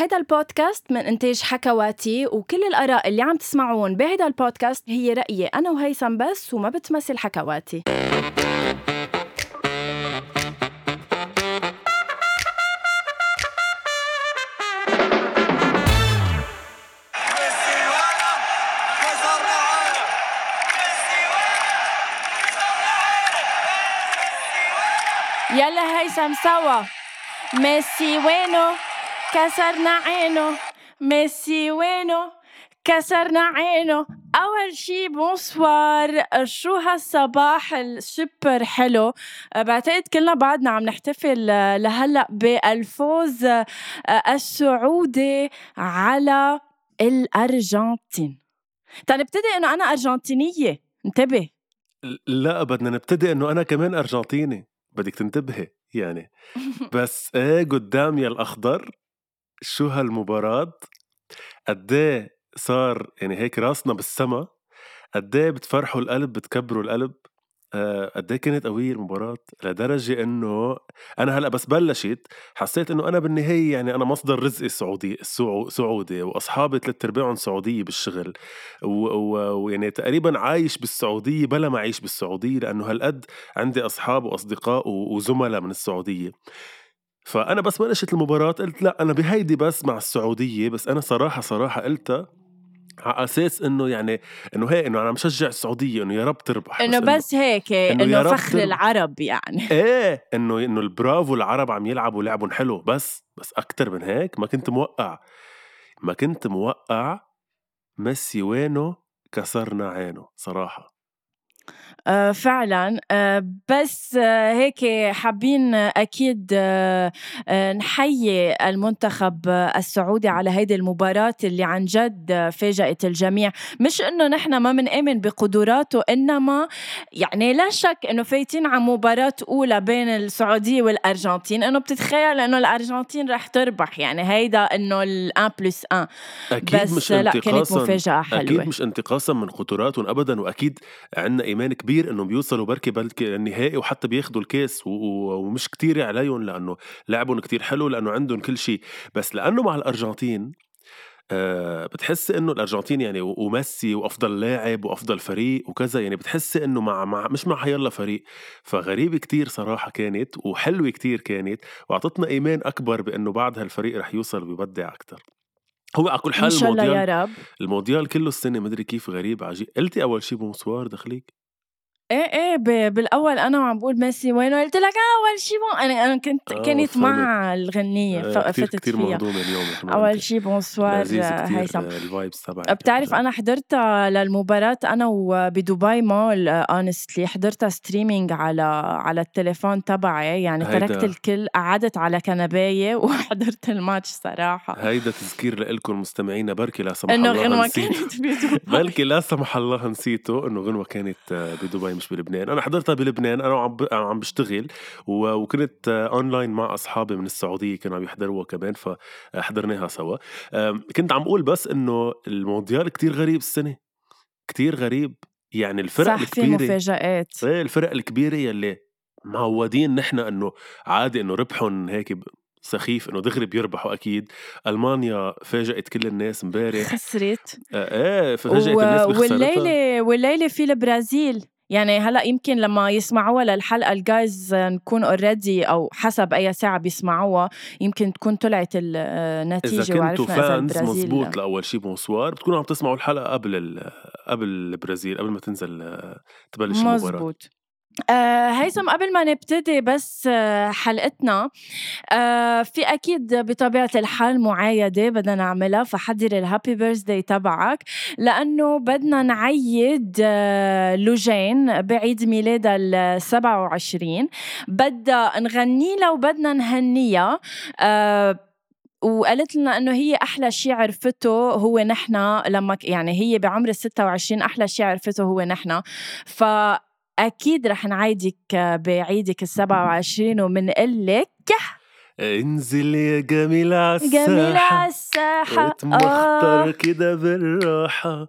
هيدا البودكاست من إنتاج حكواتي وكل الآراء اللي عم تسمعون بهيدا البودكاست هي رأيي أنا وهيثم بس وما بتمثل حكواتي. يلا هيثم سوا. ميسي وينو كسرنا عينه ميسي وينه؟ كسرنا عينه أول شي bonsoir. شو هالصباح السوبر حلو؟ بعتقد كلنا بعدنا عم نحتفل لهلأ بالفوز السعودي على الأرجنتين. تنبتدي إنه أنا أرجنتينية. انتبه. لا بدنا نبتدي إنه أنا كمان أرجنتيني. بدك تنتبهي يعني. بس إيه قدام يا الأخضر؟ شو هالمباراة؟ قد إيه صار يعني هيك راسنا بالسما؟ قد إيه بتفرحوا القلب بتكبروا القلب؟ آه، قد إيه كانت قوية المباراة لدرجة إنه أنا هلأ بس بلشت حسيت إنه أنا بالنهاية يعني أنا مصدر رزقي السعودي سعودي وأصحابي ثلاث أرباعهم سعودية بالشغل ويعني تقريبا عايش بالسعودية بلا ما أعيش بالسعودية لأنه هالقد عندي أصحاب وأصدقاء وزملاء من السعودية. فأنا بس بلشت المباراة قلت لا أنا بهيدي بس مع السعودية بس أنا صراحة صراحة قلتها على أساس إنه يعني إنه هيك إنه أنا مشجع السعودية إنه يا رب تربح إنه بس, هيك إنه, إنه فخر تربح. العرب يعني. إيه إنه إنه البرافو العرب عم يلعبوا لعبهم حلو بس بس أكثر من هيك ما كنت موقع. ما كنت موقع ميسي وينه كسرنا عينه صراحة. فعلا. آه، بس آه، هيك حابين أكيد نحيي المنتخب السعودي على هيدي المباراة اللي عن جد فاجأت الجميع. مش إنه نحن ما بنآمن بقدراته إنما يعني لا شك إنه فايتين على مباراة أولى بين السعودية والأرجنتين. إنه بتتخيل إنه الأرجنتين رح تربح. يعني هيدا إنه ال1 بلس 1 أكيد بس مش لا كانت مفاجأة حلوة. أكيد مش انتقاصا من قدراتهم ابدا وأكيد عندنا إيمان كبير كبير انهم بيوصلوا بركي بلكي النهائي وحتى بياخذوا الكاس ومش كتير عليهم لأنه لعبهم كتير حلو لأنه عندهم كل شيء. بس لأنه مع الأرجنتين أه بتحس إنه الأرجنتين يعني وميسي وأفضل لاعب وأفضل فريق وكذا يعني بتحس إنه مع, مع مش مع حيلا فريق. فغريبه كتير صراحة كانت وحلوة كتير كانت وأعطتنا إيمان أكبر بإنه بعد هالفريق رح يوصل ويبدع أكثر هو على كل حال إن شاء الله يا رب. المونديال كله السنة مدري كيف غريب عجيب. قلتي أول شيء bonsoir دخليك؟ إيه إيه بالأول أنا وعم بقول ميسي وينه قلت لك أول شيء bon أنا أنا كنت آه كنت مع الغنية آه فتت كتير فيها. اليوم أول شيء bonsoir هيثم. ال vibes تبعك بتعرف أنا حضرتها للمباراة أنا وبدبي مول honestly حضرتها streaming على على التليفون تبعي يعني تركت الكل قعدت على كنباية وحضرت الماتش صراحة. هيدا تذكير لكم مستمعينا بركي لا سمح الله انه غنوه كانت بدبي. بركي لا سمح الله نسيته إنه غنوة كانت بدبي مش بلبنان. أنا حضرتها بلبنان أنا وعم عم بشتغل وكنت اونلاين مع أصحابي من السعودية كانوا عم يحضروها كمان فحضرناها سوا. كنت عم أقول بس إنه المونديال كتير غريب السنة. كتير غريب. يعني الفرق صح الكبيرة في مفاجآت. إيه الفرق الكبيرة يلي معودين نحن إنه عادي إنه ربحهم هيك سخيف إنه دغري بيربحوا أكيد. ألمانيا فاجأت كل الناس امبارح. خسرت. آه إيه فاجأت و... الناس بخسارتها. والليلة والليلة في البرازيل. يعني هلأ يمكن لما يسمعوها للحلقة ال guys نكون already أو حسب أي ساعة بيسمعوها يمكن تكون طلعت النتيجة إذا كنتوا fans مزبوط لاول شيء bonsoir. بتكونوا عم تسمعوا الحلقة قبل قبل البرازيل قبل ما تنزل تبلش المباراة. مزبوط آه هيثم قبل ما نبتدي بس آه حلقتنا آه في أكيد بطبيعة الحال معايدة بدنا نعملها فحضر ال happy birthday تبعك لأنه بدنا نعيد آه لوجين بعيد ميلادها ال 27 بدها نغني لها وبدنا نهنيها آه وقالت لنا إنه هي أحلى شيء عرفته هو نحن لما يعني هي بعمر ال 26 أحلى شيء عرفته هو نحن ف أكيد رح نعيدك بعيدك السبعة وعشرين ومنقول لك انزل يا جميل عالساحة جميل عالساحة وتمخطر آه. كده بالراحة.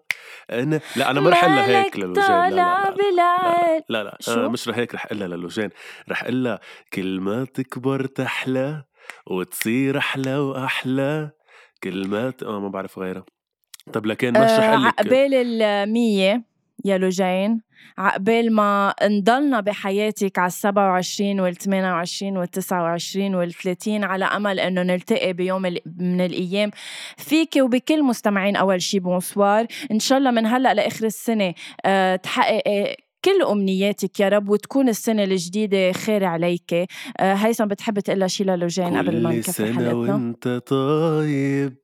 أنا لا أنا ما رح أقول هيك للوجين لا لا لا, لا, لا, لا. مش رح هيك رح أقول للوجين رح أقول لها كل ما تكبر تحلى وتصير أحلى وأحلى. كلمات آه ما بعرف غيرها. طب لكن مش رح آه أقول لك. عقبال المية يا لوجين عقبال ما نضلنا بحياتك على السبعة وعشرين والثمانية وعشرين والتسعة وعشرين والثلاثين على أمل إنه نلتقي بيوم من الأيام فيك وبكل مستمعين أول شي bonsoir إن شاء الله من هلأ لآخر السنة أه تحققي كل أمنياتك يا رب وتكون السنة الجديدة خير عليك. أه هيثم بتحب تقول شي للوجين قبل ما نكفي حلقتنا؟ كل سنه وانت طيب.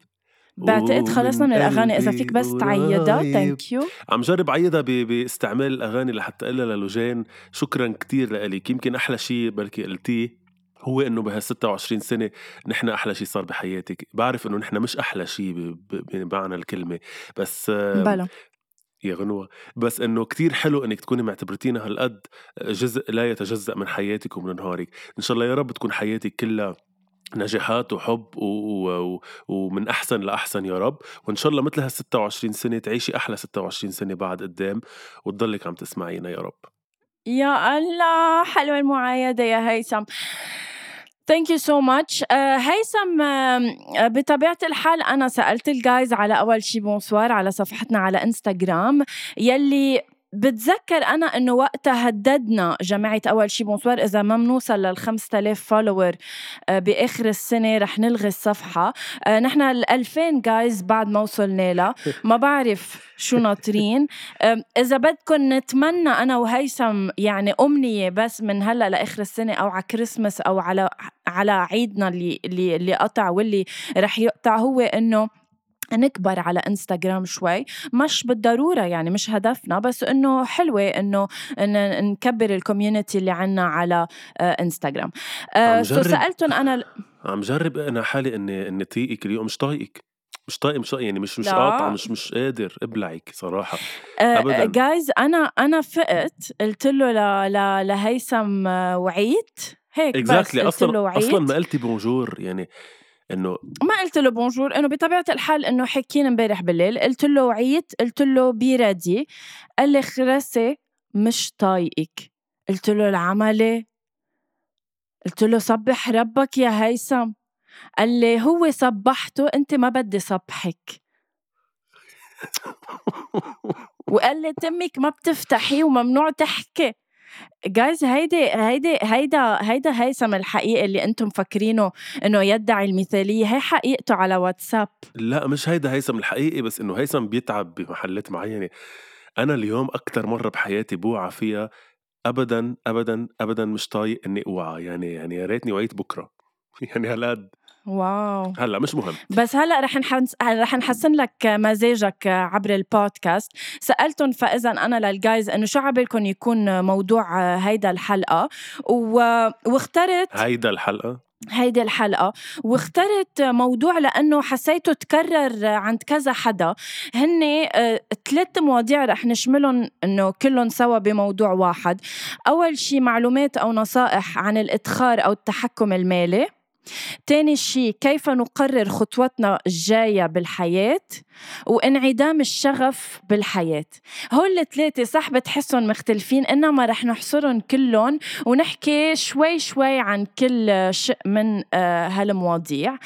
بعتقد خلصنا من الأغاني. إذا فيك بس تعيدها thank you عم جرب عيدها باستعمال الأغاني لحتى أقول للوجين. شكرا كتير لك يمكن أحلى شيء بركي قلتيه هو إنه بهال 26 سنة نحن أحلى شيء صار بحياتك. بعرف إنه نحن مش أحلى شيء بمعنى الكلمة. بس بلا. يا غنوة. بس إنه كتير حلو إنك تكوني معتبرتينا هالقد. جزء لا يتجزأ من حياتك ومن نهارك. إن شاء الله يا رب تكون حياتك كلها نجاحات وحب و... و... ومن أحسن لأحسن يا رب. وإن شاء الله مثل هال 26 سنة تعيشي أحلى 26 سنة بعد قدام وتضلك عم تسمعينا يا رب. يا الله حلوة المعايدة يا هيثم. thank you so much هيثم uh, بطبيعة الحال أنا سألت ال guys على أول شي bonsoir على صفحتنا على انستغرام يلي بتذكر أنا إنه وقتها هددنا جماعة أول شي bonsoir إذا ما بنوصل لل 5000 follower بآخر السنة رح نلغي الصفحة. آه، نحن ال 2000 guys بعد ما وصلنا لها ما بعرف شو ناطرين. إذا بدكم نتمنى أنا وهيثم يعني أمنية بس من هلأ لآخر السنة أو على كريسمس أو على على عيدنا اللي اللي اللي قطع واللي رح يقطع هو إنه نكبر على إنستغرام شوي مش بالضرورة يعني مش هدفنا بس إنه حلوة إنه نكبر ال community اللي عنا على إنستغرام. آه so سالتهم أنا عم جرب أنا حالي إني إني طيقك اليوم مش طايقك. مش طايق مش يعني مش مش قاطعه مش مش قادر ابلعك صراحة. آه، ابدا. guys أنا أنا فقت قلت له ل... ل... لهيثم آه، وعيت هيك exactly. بس أصلا له أصلا ما قلتي بونجور يعني إنه ما قلت له بونجور إنه بطبيعة الحال إنه حكينا إمبارح بالليل قلت له وعيت قلت له بي ريدي قال لي خرسي مش طايقك. قلت له العملة. قلت له صبح ربك يا هيثم. قال لي هو صبحته أنت ما بدي صبحك. وقال لي تمك ما بتفتحي وممنوع تحكي. جايز هيدي هيدي هيدا هيدا هيثم الحقيقي اللي أنتم مفكرينه إنه يدعي المثالية هي حقيقته على واتساب؟ لا مش هيدا هيثم الحقيقي بس إنه هيثم بيتعب بمحلات معينة. أنا اليوم أكثر مرة بحياتي بوعى فيها ابدا ابدا ابدا مش طايق إني اوعى يعني يعني يا ريتني وعيت بكرة. يعني هالقد واو. هلا مش مهم. بس هلا رح نحس... رح نحسن لك مزاجك عبر البودكاست. سالتهم فإذا أنا للجايز إنه شو عبالكم يكون موضوع هيدا الحلقة؟ و... واخترت هيدا الحلقة؟ هيدي الحلقة. واخترت موضوع لأنه حسيته تكرر عند كذا حدا. هن آه، ثلاث مواضيع رح نشملهم أنه كلهم سوا بموضوع واحد. أول شي معلومات أو نصائح عن الإدخار أو التحكم المالي. تاني شيء كيف نقرر خطوتنا الجاية بالحياة وانعدام الشغف بالحياة هول الثلاثة صح بتحسهم مختلفين إنما رح نحصرهم كلهم ونحكي شوي شوي عن كل شيء من آه، هالمواضيع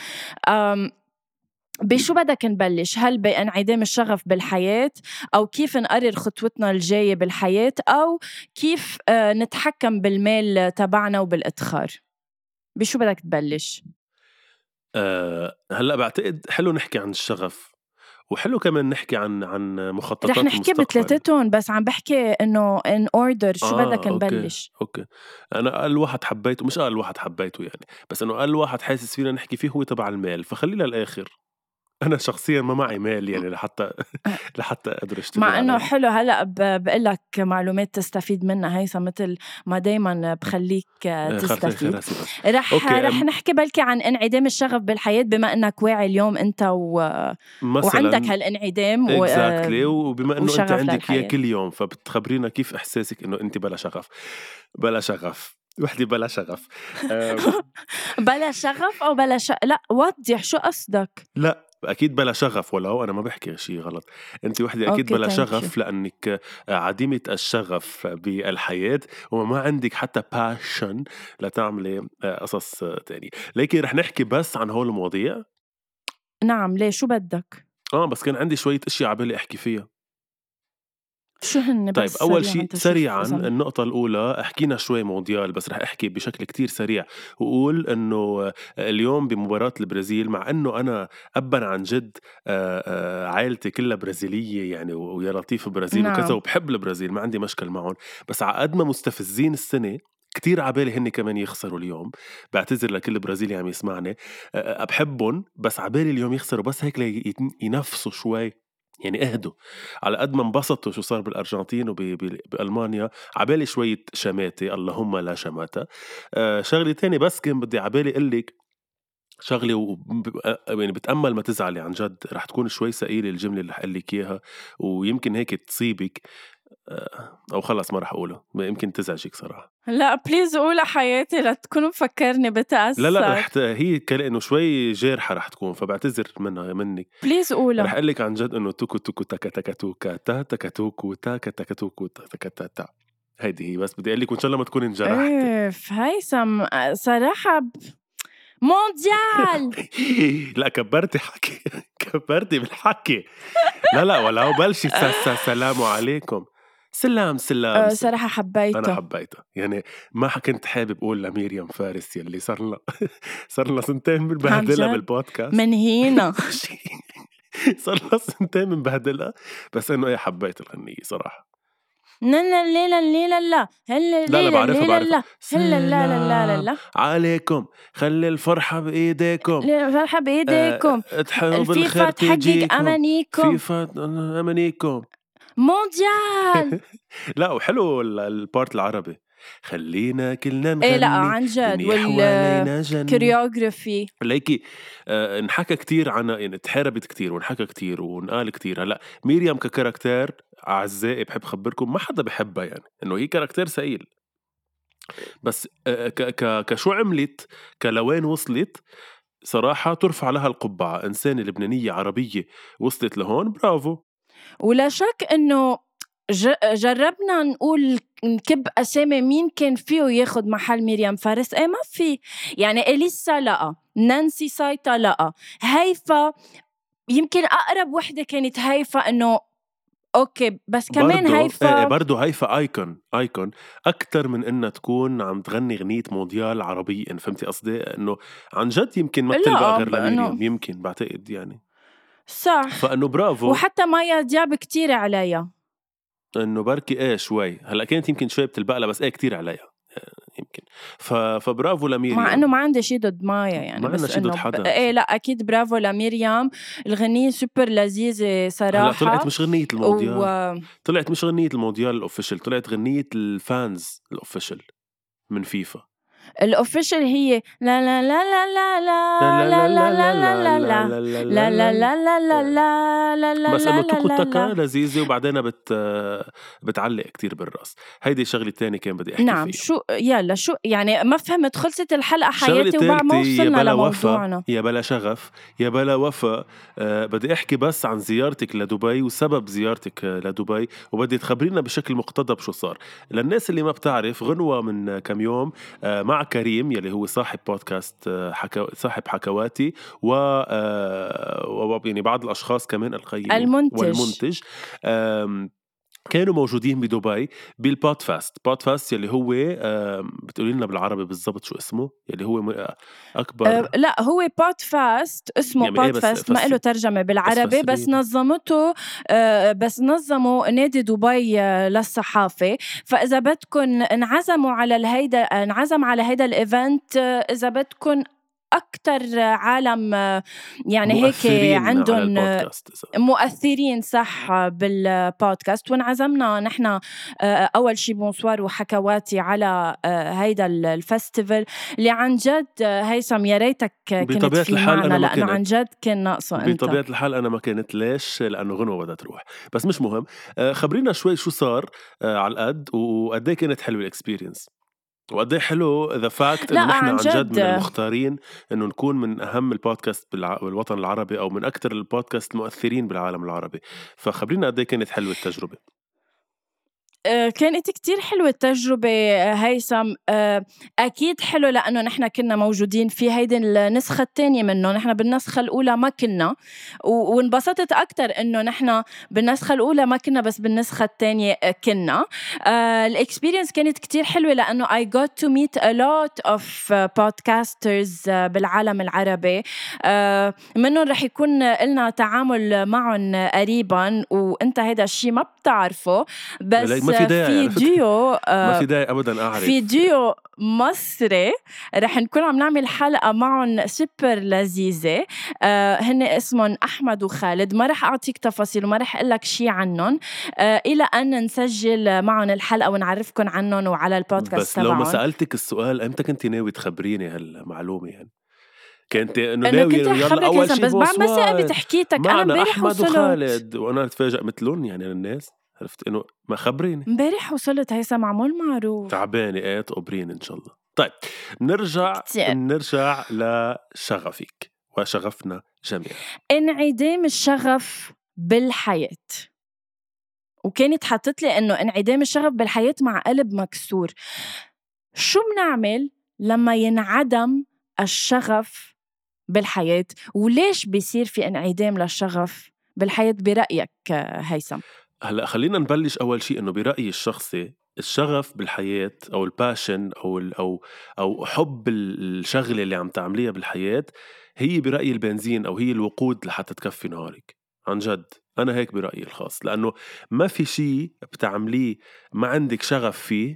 بشو بدك نبلش؟ هل بانعدام الشغف بالحياة أو كيف نقرر خطوتنا الجاية بالحياة أو كيف آه، نتحكم بالمال تبعنا وبالإدخار؟ بشو بدك تبلش؟ أه هلأ بعتقد حلو نحكي عن الشغف وحلو كمان نحكي عن عن مخططات رح نحكي بثلاثتهم بس عم بحكي إنه in order شو آه بدك نبلش. أوكي. أنا أقل واحد حبيته مش أقل واحد حبيته يعني بس إنه أقل واحد حاسس فينا نحكي فيه هو تبع المال فخليه للآخر. أنا شخصيا ما معي مال يعني لحتى لحتى أقدر أشتغل مع إنه حلو هلأ بقول لك معلومات تستفيد منها هيثم مثل ما دايما بخليك إيه، تستفيد. رح أوكي. رح نحكي بلكي عن انعدام الشغف بالحياة بما إنك واعي اليوم أنت و... وعندك هالانعدام و... exactly وبما إنه أنت عندك إياه كل يوم فبتخبرينا كيف إحساسك إنه أنت بلا شغف. بلا شغف. وحدي بلا شغف. بلا شغف أو بلا ش... لأ وضح شو قصدك. لأ أكيد بلا شغف ولو أنا ما بحكي شيء غلط. انت وحدة أكيد بلا شغف لأنك عديمة الشغف بالحياة وما عندك حتى باشن لتعملي قصص تاني لكن رح نحكي بس عن هول المواضيع؟ نعم ليه؟ شو بدك؟ آه بس كان عندي شوية أشياء على بالي أحكي فيها. شو هن طيب بس اول شيء سريعا النقطة الأولى حكينا شوي مونديال بس رح أحكي بشكل كتير سريع وأقول إنه اليوم بمباراة البرازيل مع إنه أنا أبا عن جد آه، آه، عائلتي كلها برازيلية يعني ويا لطيف برازيل نعم. وكذا وبحب البرازيل ما عندي مشكل معهم بس على قد ما مستفزين السنة كتير عبالي هن كمان يخسروا اليوم بعتذر لكل برازيلي عم يسمعني آه، بحبهم بس عبالي اليوم يخسروا بس هيك ينفسوا شوي يعني اهدوا. على قد ما انبسطوا شو صار بالأرجنتين وبالمانيا عبالي شوية شماتة اللهم لا شماتة. آه شغلة تانية بس كان بدي عبالي أقول لك شغلة وب- آه، يعني بتأمل ما تزعلي عن جد. رح تكون شوي ثقيلة الجملة اللي رح إياها ويمكن هيك تصيبك. أو خلص ما رح أقوله. يمكن تزعجك صراحة. لا please قولها حياتي لا تكون مفكرني بتأثر. لا لا رح ت... هي كانه شوي جارحة رح تكون فبعتذر منها منك please رح قولها أقول لك عن جد إنه توكو توكو تاكا تاكا توكا تا تاكا توكو تاكا تاكا توكو تا تاكا تا تا. هيدي هي بس بدي أقول لك وإن شاء الله ما تكوني انجرحتي. أف هيثم صراحة ب... مونديال! لا كبرتي حكي. كبرتي بالحكي. لا لا ولو بلشي س- س- سلام عليكم. سلام سلام, آه، سلام. صراحة أنا حبيتها حبيتها يعني ما كنت حابب أقول لميريام فارس يلي صار لنا صار لنا سنتين بنبهدلها؟ بالبودكاست من هينا صار لنا سنتين بنبهدلها بس انه إيه حبيت الغنية صراحة لا الليلة الليلة لا هلا لا لا بعرفها بعرفها لا هلا لا لا لا لا لا عليكم خلي الفرحة بإيديكم لا فرحة بإيديكم آه، الفيفا بالخير تحقق تيجيكم أمانيكم فيفا أمانيكم مونديال لا وحلو ال- ال part العربي. خلينا كلنا نغني إيه لا عن جد وال choreography ليكي آه انحكى كتير عنها يعني تحاربت كتير وانحكى كتير وانقال كتير. هلأ ميريام ك caractère أعزائي بحب خبركم ما حدا بحبها يعني إنه هي caractère ثقيل. بس آه ك ك ك show عملت كل وين وصلت صراحة ترفع لها القبعة. إنسانة لبنانية عربية وصلت لهون برافو. ولا شك إنه جربنا نقول نكب أسامي مين كان فيه ياخد محل ميريام فارس. إيه ما في. يعني إليسا لأ نانسي سايتا لأ هيفا يمكن أقرب وحدة كانت هيفا إنه أوكي بس كمان برضو هيفا إيه برضو هيفا icon icon أكثر من إنها تكون عم تغني غنية مونديال عربية إن فهمتي قصدي؟ إنه عن جد يمكن ما لا، بتلبق غير لميريام يمكن بعتقد يعني. صح. فإنه برافو. وحتى مايا دياب كتير عليها إنه بركي إيه شوي. هلأ كانت يمكن شوي بتلبق لها بس إيه كتير عليها آه، يمكن. ف... فبرافو لميريام. مع إنه ما عندي شيء ضد مايا يعني ما عنا بس شي ضد ب- حدا. إيه لأ أكيد برافو لمريم الغنية سوبر لذيذة صراحة. هلأ طلعت مش غنية المونديال. و... طلعت مش غنية المونديال ال official طلعت غنية ال fans ال official من فيفا ال official هي لا لا لا لا لا لا لا لا لا لا لا لا لا لا لا لا لا لا لا بس لا انه لا توكو لا تكا لا. لذيذه وبعدين بت بتعلق كتير بالراس هيدي شغله تانية كان بدي احكي نعم فيها شو يلا شو يعني ما فهمت خلصت الحلقة شغلة حياتي وبعد ما تالتة يا وصلنا بلا وفا لموضوعنا يا بلا شغف يا بلا وفا آه بدي احكي بس عن زيارتك لدبي وسبب زيارتك آه، لدبي وبدي تخبرينا بشكل مقتضب شو صار للناس اللي ما بتعرف غنوة من آه، كم يوم آه مع كريم يلي هو صاحب بودكاست آه حكا صاحب حكواتي و آه و- يعني بعض الأشخاص كمان القيمين المنتج. والمنتج كانوا موجودين بدبي بال PodFest. PodFest يلي هو بتقولي لنا بالعربي بالضبط شو اسمه؟ يلي هو م- أكبر أه لا هو PodFest اسمه يعني إيه بس- بودفاست ما بس- له ترجمة بالعربي بس فسريني. نظمته أه بس نظموا نادي دبي آه، للصحافة. فإذا بدكم انعزموا على الهيدا انعزم على هيدا ال event آه، إذا بدكم أكتر عالم يعني هيك عندهم مؤثرين صح بالبودكاست. وانعزمنا نحن آه، أول شي Bonsoir وحكواتي على آه، هيدا ال festival اللي عن جد آه، هيثم يا ريتك كنت في الحال معنا. لأنه. عن جد كان ناقصه أنت. بطبيعة الحال أنا ما كانت ليش؟ لأنه غنوة بدها تروح. بس مش مهم. خبرينا شوي شو صار على القد وقد إيه كانت حلوة ال experience وقد إيه حلو the fact إنه نحن عن عن جد جد. من المختارين إنه نكون من أهم البودكاست بالوطن العربي أو من أكثر البودكاست المؤثرين بالعالم العربي فخبرينا قد إيه كانت حلوة التجربة كانت كتير حلوة التجربة هيثم. آه، أكيد حلو لأنه نحن كنا موجودين في هيدي النسخة الثانية منه. نحن بالنسخة الأولى ما كنا. وانبسطت أكتر إنه نحن بالنسخة الأولى ما كنا بس بالنسخة الثانية كنا. الإكسبيرينس كانت كتير حلوة لأنه I got to meet a lot of podcasters بالعالم العربي. منهم رح يكون لنا تعامل معهم قريبا. وأنت هيدا الشيء ما بتعرفه. بس ما في داعي في ديو ما في داعي ابدا اعرف في ديو مصري رح نكون عم نعمل حلقة معهم سوبر لذيذة. آه هن اسمهم أحمد وخالد. ما رح أعطيك تفاصيل وما رح أقول لك شيء عنهم. آه إلى أن نسجل معهم الحلقة ونعرفكم عنهم وعلى البودكاست بس لو ما سألتك السؤال إمتى كنت ناوي تخبريني هالمعلومة يعني؟ كنت إنه ناوي يلا أول شيء بس بعد ما ثقبت حكيتك أنا امبارح أحمد وخالد وأنا اتفاجئ مثلهم يعني للناس عرفت؟ إنه ما خبريني. امبارح وصلت هيثم معمول معروف. تعبانة إيه تقبرين إن شاء الله. طيب نرجع كتير. نرجع لشغفك وشغفنا جميعا. انعدام الشغف بالحياة. وكانت حاطت لي إنه انعدام الشغف بالحياة مع قلب مكسور. شو بنعمل لما ينعدم الشغف بالحياة؟ وليش بيصير في انعدام للشغف بالحياة برأيك هيثم؟ هلأ خلينا نبلش أول شيء إنه برأيي الشخصي الشغف بالحياة أو الباشن أو أو أو حب الشغلة اللي عم تعمليها بالحياة هي برأيي البنزين أو هي الوقود لحتى تكفي نهارك عن جد. أنا هيك برأيي الخاص. لأنه ما في شيء بتعمليه ما عندك شغف فيه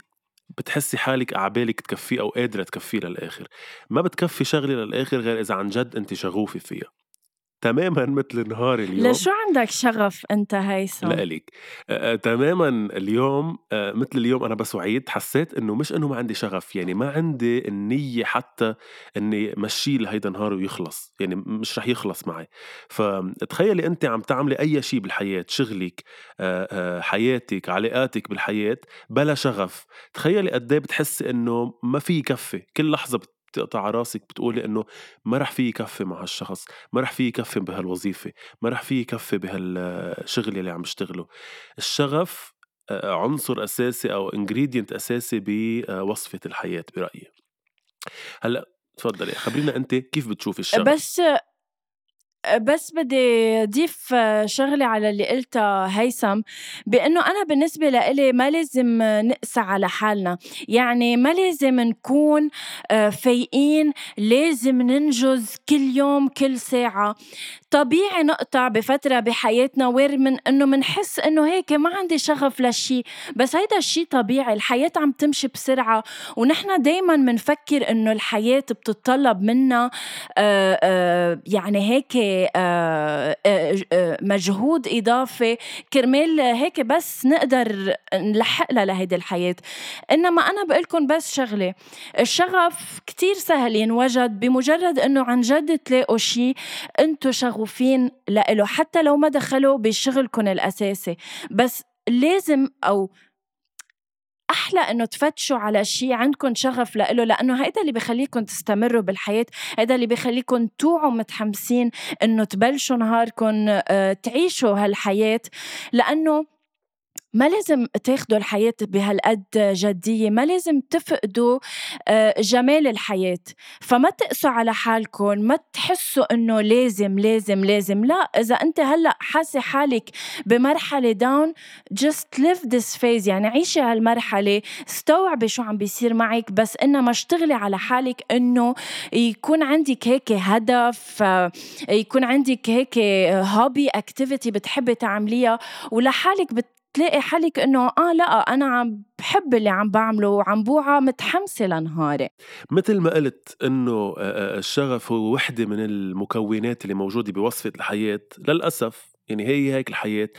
بتحسي حالك عبالك تكفيه أو قادرة تكفيه للآخر. ما بتكفي شغلة للآخر غير إذا عن جد أنت شغوفة فيها. تماما مثل نهار اليوم. لشو عندك شغف أنت هيثم؟ لإلك آه تماما اليوم آه مثل اليوم أنا بس وعيت حسيت إنه مش إنه ما عندي شغف يعني ما عندي النية حتى إني مشي لهيدا النهار ويخلص يعني مش رح يخلص معي. فتخيلي أنت عم تعملي أي شيء بالحياة شغلك آه حياتك علاقاتك بالحياة بلا شغف. تخيلي قد إيه بتحسي إنه ما في يكفي كل لحظة بتقطع راسك بتقولي إنه ما رح في يكفي مع هالشخص ما رح في يكفي بهالوظيفة ما رح في يكفي بهالشغل اللي عم بشتغله. الشغف عنصر أساسي أو انجريدينت أساسي بوصفة الحياة برأيي. هلأ تفضلي خبرينا أنت كيف بتشوفي الشغف؟ بس بس بدي أضيف شغلة على اللي قلتها هيثم بأنه أنا بالنسبة لإلي ما لازم نقسى على حالنا. يعني ما لازم نكون آه، فايقين لازم ننجز كل يوم كل ساعة. طبيعي نقطع بفترة بحياتنا وير من إنه منحس إنه هيك ما عندي شغف لشي بس هيدا الشي طبيعي الحياة عم تمشي بسرعة ونحن دايما منفكر إنه الحياة بتتطلب منا آه، آه، يعني هيك آه، مجهود إضافي كرمال هيك بس نقدر نلحق لها لهيدي الحياة. إنما أنا بقولكم بس شغلة الشغف كتير سهل ينوجد بمجرد إنه عن جد تلاقوا شي انتو شغوف معروفين لإله حتى لو ما دخلوا بشغلكم الأساسي. بس لازم أو أحلى إنه تفتشوا على شيء عندكم شغف لإله لأنه هيدا اللي بخليكم تستمروا بالحياة هيدا اللي بخليكم توعوا متحمسين إنه تبلشوا نهاركم آه، تعيشوا هالحياة. لأنه ما لازم تاخدوا الحياة بهالقد جدية؟ ما لازم تفقدوا آه، جمال الحياة. فما تقسوا على حالكم ما تحسوا إنه لازم لازم لازم. لا إذا أنت هلأ حاسة حالك بمرحلة down just live this phase. يعني عيشي هالمرحلة استوعبي شو عم بيصير معك بس إنما اشتغلي على حالك إنه يكون عندك هيك هدف آه، يكون عندك هيك hobby activity بتحبي تعمليها ولحالك بت تلاقي حالك إنه آه لا أنا عم بحب اللي عم بعمله وعم بوعى متحمسة لنهاري. مثل ما قلت إنه الشغف هو وحدة من المكونات اللي موجودة بوصفة الحياة للأسف. يعني هي هيك الحياة.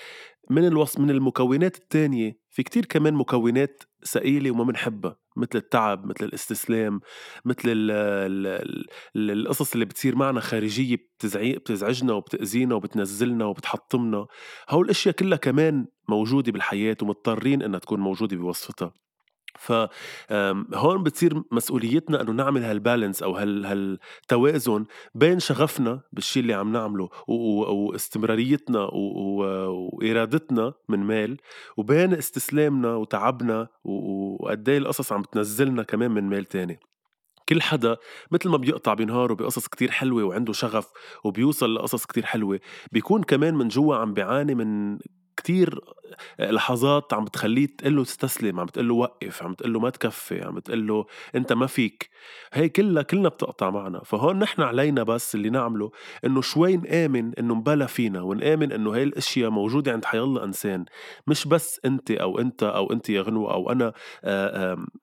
من الوصف من المكونات الثانية في كتير كمان مكونات ثقيله وما بنحبها مثل التعب مثل الاستسلام مثل ال ال ال القصص اللي بتصير معنا خارجية بتزعجنا وبتأذينا وبتنزلنا وبتحطمنا. هول الأشياء كلها كمان موجودة بالحياة ومضطرين إنها تكون موجودة بوصفتها فهون بتصير مسؤوليتنا إنه نعمل هالبالانس أو هال هالتوازن بين شغفنا بالشيء اللي عم نعمله واستمراريتنا وإرادتنا من مال وبين استسلامنا وتعبنا وقد إيه القصص عم تنزلنا كمان من مال تاني. كل حدا مثل ما بيقطع بنهاره بقصص كتير حلوة وعنده شغف وبيوصل لقصص كتير حلوة بيكون كمان من جوا عم بيعاني من كتير لحظات عم بتخليه تقول له تستسلم عم بتقول له وقف عم بتقول له ما تكفي عم بتقول له أنت ما فيك. هي كلها كلنا بتقطع معنا. فهون نحن علينا بس اللي نعمله إنه شوي نآمن إنه مبلا فينا ونآمن إنه هاي الأشياء موجودة عند حيالله إنسان. مش بس أنت أو أنت أو أنت يا غنوة أو أنا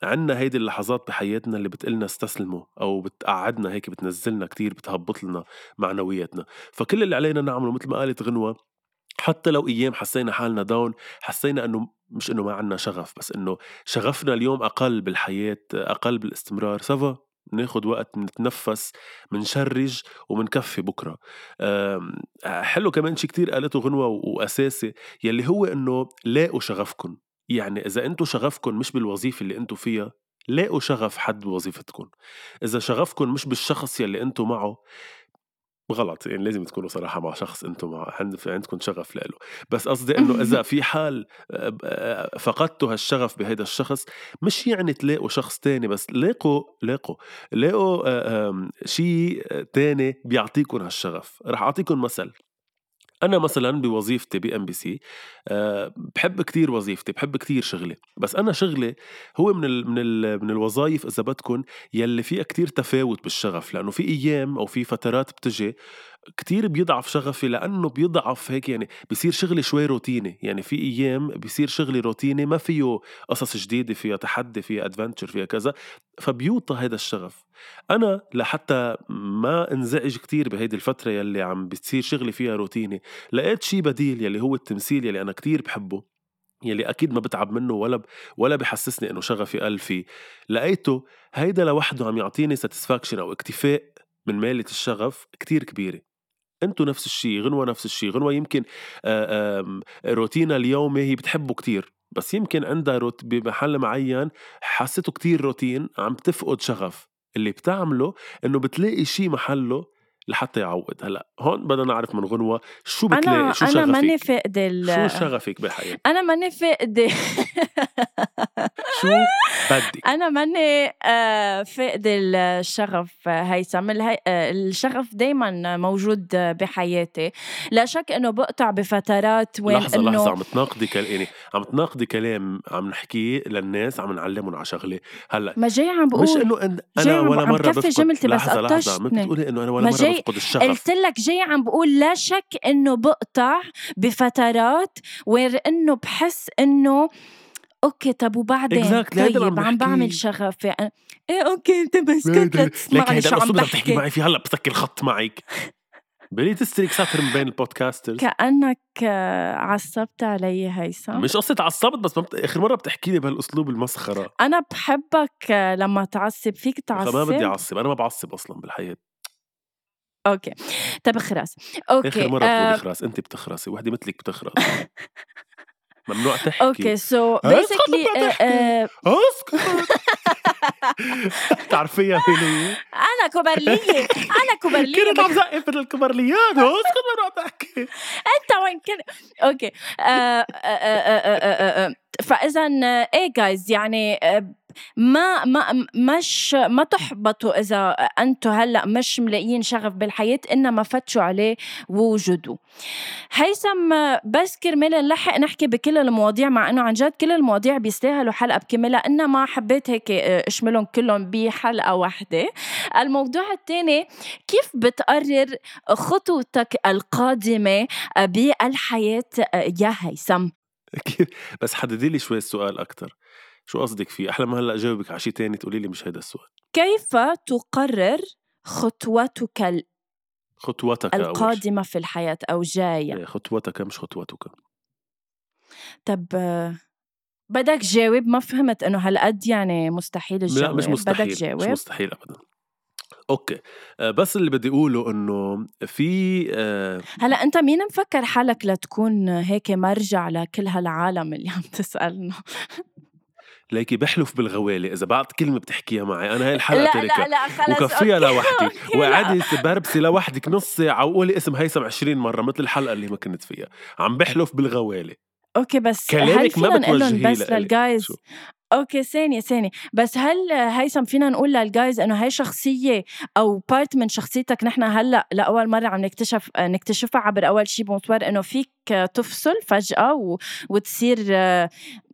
عنا هيدي اللحظات بحياتنا اللي بتقلنا استسلموا أو بتقعدنا هيك بتنزلنا كتير بتهبط لنا معنوياتنا. فكل اللي علينا نعمله مثل ما قالت غنوة حتى لو أيام حسينا حالنا داون حسينا إنه مش إنه ما عنا شغف بس إنه شغفنا اليوم أقل بالحياة أقل بالاستمرار. سوا ناخد وقت نتنفس منشرج ومنكفي بكرة. حلو كمان شي كتير قالته غنوة وأساسي يلي هو إنه لاقوا شغفكن. يعني إذا أنتوا شغفكن مش بالوظيفة اللي أنتوا فيها لاقوا شغف حد بوظيفتكم إذا شغفكن مش بالشخص يلي أنتوا معه غلط يعني لازم تكونوا صراحة مع شخص أنتم عندكم شغف له بس قصدي إنه إذا في حال فقدتوا هالشغف بهيدا الشخص مش يعني تلاقوا شخص تاني بس لاقوا لاقوا لاقوا شيء تاني بيعطيكم هالشغف. رح اعطيكم مثل. أنا مثلا بوظيفتي ب MBC بحب كتير وظيفتي بحب كتير شغلي بس أنا شغلي هو من ال من ال من الوظائف إذا بدكم يلي فيها كتير تفاوت بالشغف لأنه في أيام أو في فترات بتجي كتير بيضعف شغفي لأنه بيضعف هيك يعني بصير شغلي شوي روتيني يعني في أيام بصير شغلي روتيني ما فيه قصص جديدة فيها تحدي فيها adventure فيها كذا فبيوطى هذا الشغف. أنا لحتى ما انزعج كتير بهيدي الفترة يلي عم بتصير شغلي فيها روتيني لقيت شي بديل يلي هو التمثيل يلي أنا كتير بحبه يلي أكيد ما بتعب منه ولا ب... ولا بحسسني إنه شغفي قل فيه. لقيته هيدا لوحده عم يعطيني satisfaction أو اكتفاء من ميلة الشغف كتير كبيرة. انتو نفس الشيء غنوة نفس الشيء غنوة يمكن روتينها اليومي هي بتحبه كتير بس يمكن عندها روت بمحل معين حسيته كتير روتين عم تفقد شغف. اللي بتعمله إنه بتلاقي شيء محله لحتى يعوض هلأ هون بدنا نعرف من غنوة شو بتلاقي أنا شو أنا شغفك؟ ماني فاقدة شو شغفك بحياتك؟ أنا ماني فاقدة شو بدك أنا ماني آه، فاقدة الشغف هيثم الهي... آه، الشغف دايما موجود بحياتي لا شك إنه بقطع بفترات وين لحظة إنه لحظة عم تناقضي كل... يعني عم تناقضي كلام عم نحكيه للناس عم نعلمهم على شغلة هلأ ما جاي عم بقول مش إنه. جاي أنا عم- ولا كفي بفقد جملتي بس لحظة لحظة ما. بتقولي إنه أنا ولا جاي- بفقد الشغف قلت لك جاي عم بقول لا شك إنه بقطع بفترات وين إنه بحس إنه okay طب وبعدين؟ اللي طيب عم بعمل بحكيه. شغف يعني إيه okay أنت بس كنت تسمعني هيدا شو عم الاسلوب بدك تحكي بحكي. معي فيه هلأ بسكر خط معك. بلي تسترك ساتر من بين ال podcasters. كأنك آه، عصبت علي هيثم مش قصة عصبت بس ما بت... آخر مرة بتحكي لي بهالأسلوب المسخرة. أنا بحبك آه، لما تعصب. فيك تعصب؟ فما بدي أعصب أنا ما بعصب أصلا بالحياة. أوكي. طب خلاص أوكي آخر مرة آه، بتقولي خلاص أنت بتخرسي وحدة مثلك بتخرس. ممنوع تحكي. أوكي سو بيسكلي. أسكت. بتعرفيها مين هي؟ أنا كوبرلية أنا كوبرلية. كنت عم زقف الكبرليات أسكت ممنوع تحكي أنت وين كنت أوكي. آه، آه، آه، آه، آه، آه. فاذا آه، إيه جايز يعني آه، ما ما مش ما تحبطوا إذا أنتم هلأ مش ملاقيين شغف بالحياة إنما فتشوا عليه ووجدوا هيثم آه، بس كرمال نلحق نحكي بكل المواضيع مع إنه عن جد كل المواضيع بيستاهلوا حلقة بكاملها إنما حبيت هيك آه، أشملهم كلهم بحلقة واحدة. الموضوع الثاني كيف بتقرر خطوتك القادمة بالحياة يا هيثم؟ بس حددي لي شوي السؤال أكثر شو قصدك فيه؟ أحلى ما هلأ أجاوبك على شيء ثاني تقولي لي مش هيدا السؤال. كيف تقرر خطوتك ال- خطوتك. القادمة في الحياة أو جاية؟ إيه، خطوتك مش خطوتك. طب بدك جاوب ما فهمت إنه هالقد يعني مستحيل لا الجواب مش مستحيل بدك مش جاوب؟ مستحيل ابدا. أوكي. آه، بس اللي بدي أقوله إنه في آه، هلأ أنت مين مفكر حالك لتكون هيك مرجع لكل هالعالم اللي عم تسألنا؟ ليكي بحلف بالغوالي إذا بعد كلمة بتحكيها معي أنا هاي الحلقة لا تركها لا لا خلص وكفيها لوحدي لا. وقعدي بربسي لوحدك نص ساعة وقولي اسم هيثم 20 مرة مثل الحلقة اللي ما كنت فيها عم بحلف بالغوالي okay بس كلامك ما بتوجهيه بس. لل guys؟ okay ثانية ثانية بس هل هيثم فينا نقول لل guys إنه هاي شخصية أو part من شخصيتك نحن هلأ لأول مرة عم نكتشف نكتشفها عبر أول شي bonsoir إنه فيك تفصل فجأة و... وتصير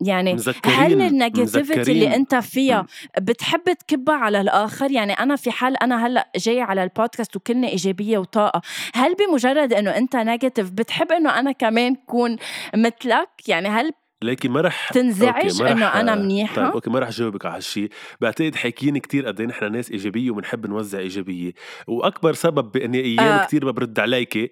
يعني مذكرين هل ال negativity اللي. أنت فيها. بتحب تكبها على الآخر يعني أنا في حال أنا هلأ جاي على البودكاست وكلنا إيجابية وطاقة هل بمجرد إنه أنت negative بتحب إنه أنا كمان كون مثلك يعني هل ليكي ما رح تنزعج؟ أنا آه، منيحة؟ طيب okay ما رح جاوبك على هالشيء بعتقد حاكيين كتير قد إيه نحن ناس إيجابية وبنحب نوزع إيجابية. وأكبر سبب بإني أيام آه. كتير ما برد عليكي